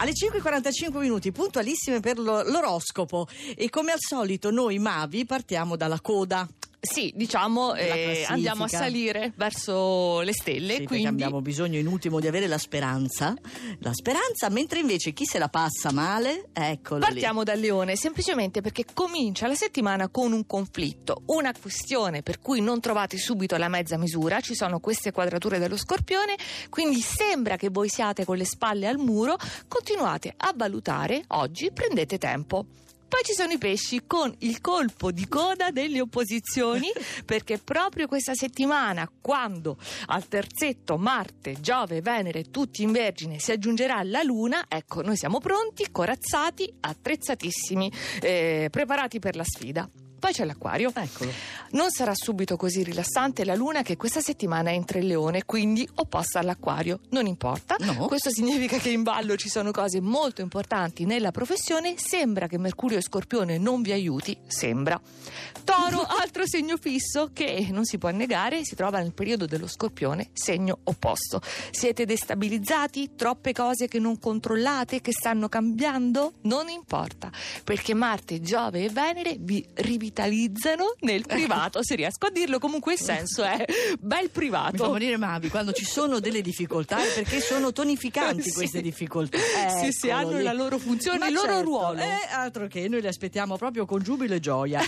Alle 5.45 minuti, puntualissime per lo- l'oroscopo. E come al solito, noi Mavi partiamo dalla coda. Sì, diciamo, eh, andiamo a salire verso le stelle, Sì, quindi abbiamo bisogno in ultimo di avere la speranza. La speranza, mentre invece chi se la passa male, eccolo lì. partiamo dal leone, semplicemente perché comincia la settimana con un conflitto, una questione per cui non trovate subito la mezza misura, ci sono queste quadrature dello scorpione, quindi sembra che voi siate con le spalle al muro, continuate a valutare, oggi prendete tempo. Poi ci sono i pesci con il colpo di coda delle opposizioni, perché proprio questa settimana, quando al terzetto Marte, Giove, Venere, tutti in Vergine, si aggiungerà la Luna, ecco, noi siamo pronti, corazzati, attrezzatissimi, eh, preparati per la sfida. Poi c'è l'acquario. Eccolo. Non sarà subito così rilassante la luna che questa settimana entra in leone, quindi opposta all'acquario. Non importa. No. Questo significa che in ballo ci sono cose molto importanti nella professione. Sembra che Mercurio e Scorpione non vi aiuti. Sembra. Toro, altro segno fisso che non si può negare, si trova nel periodo dello Scorpione, segno opposto. Siete destabilizzati? Troppe cose che non controllate, che stanno cambiando? Non importa, perché Marte, Giove e Venere vi rivitalizzano nel privato. Se riesco a dirlo, comunque il senso è bel Mi fa privato. morire Mavi, quando ci sono delle difficoltà è perché sono tonificanti Sì. queste difficoltà. Sì, sì, Eccolo hanno lì. la loro funzione, Ma il loro certo, ruolo. Eh, altro che noi li aspettiamo proprio con giubilo e gioia.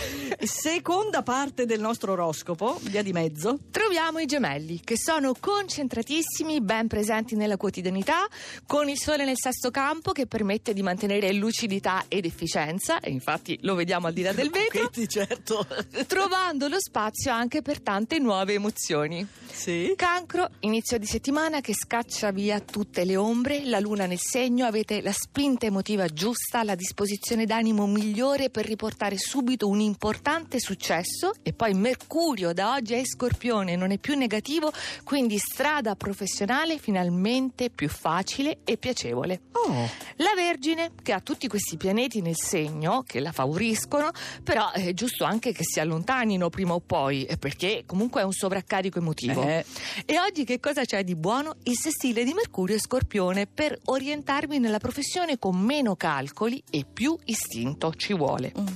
Seconda parte del nostro oroscopo, via di mezzo. Troviamo i gemelli che sono concentratissimi, ben presenti nella quotidianità, con il sole nel sesto campo che permette di mantenere lucidità ed efficienza, e infatti lo vediamo al di là del vetro, certo. trovando lo spazio anche per tante nuove emozioni. Sì. Cancro, inizio di settimana che scaccia via tutte le ombre, la luna nel segno, avete la spinta emotiva giusta, la disposizione d'animo migliore per riportare subito un importante successo e poi Mercurio da oggi è Scorpione, non è più negativo, quindi strada professionale finalmente più facile e piacevole. Oh, La Vergine, che ha tutti questi pianeti nel segno che la favoriscono, però è giusto anche che si allontanino prima o poi, eh, perché comunque è un sovraccarico emotivo. Eh. E oggi che cosa c'è di buono? Il sestile di Mercurio e Scorpione per orientarvi nella professione con meno calcoli e più istinto ci vuole. Mm.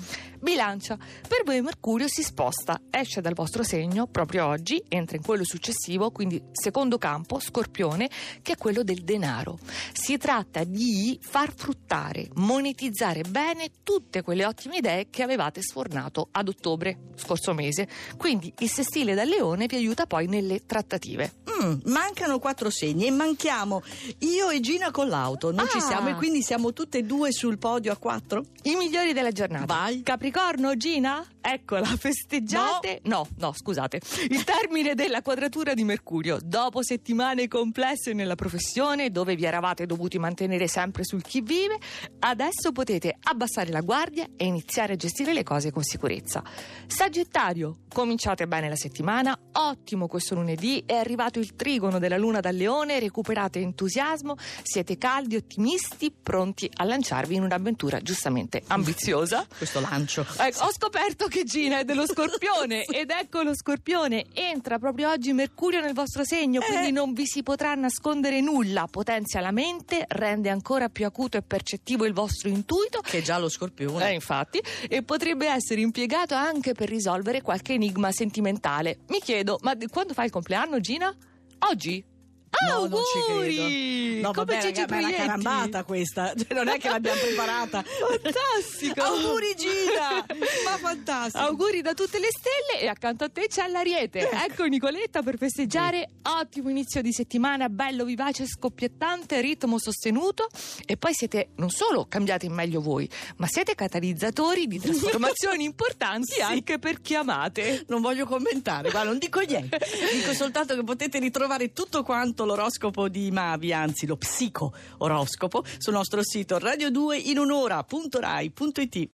Bilancia, per voi Mercurio si sposta, esce dal vostro segno proprio oggi, entra in quello successivo, quindi secondo campo, Scorpione, che è quello del denaro. Si tratta di far fruttare, monetizzare bene tutte quelle ottime idee che avevate sfornato ad ottobre scorso mese. Quindi il sestile da leone vi aiuta poi nelle trattative. Mm, mancano quattro segni e manchiamo io e Gina con l'auto. Non ci Ah. siamo e quindi siamo tutte e due sul podio a quattro? I migliori della giornata. Vai. Capricorno, Gina? Eccola, festeggiate. No. no, scusate. Il termine della quadratura di Mercurio. Dopo settimane complesse nella professione, dove vi eravate dovuti mantenere sempre sul chi vive, adesso potete abbassare la guardia e iniziare a gestire le cose con sicurezza. Sagittario, cominciate bene la settimana. Ottimo questo lunedì. È arrivato il trigono della luna dal leone. Recuperate entusiasmo. Siete caldi, ottimisti, pronti a lanciarvi in un'avventura giustamente ambiziosa. Questo lancio. Ecco, ho scoperto che Gina è dello scorpione ed ecco lo scorpione. Entra proprio oggi Mercurio nel vostro segno, quindi Eh. non vi si potrà nascondere nulla. Potenzia la mente, rende ancora più acuto e percettivo il vostro intuito. Che è già lo scorpione. Eh, infatti, e potrebbe essere impiegato anche per risolvere qualche enigma sentimentale. Mi chiedo, ma quando fai il compleanno, Gina? Oggi? No, non ci auguri! credo. No, Come vabbè, Gigi raga, ma è una Proietti. carambata questa. Cioè, non è che l'abbiamo preparata. Fantastico! Auguri Gina! Ma fantastico! Auguri da tutte le stelle e accanto a te c'è l'Ariete. Ecco Nicoletta per festeggiare. Ottimo inizio di settimana, bello vivace, scoppiettante, ritmo sostenuto. E poi siete non solo cambiati in meglio voi, ma siete catalizzatori di trasformazioni importanti anche per chi amate. Non voglio commentare, ma non dico niente. Dico soltanto che potete ritrovare tutto quanto l'oroscopo di Mavi, anzi lo psico oroscopo, sul nostro sito radio2 in un'ora.rai.it.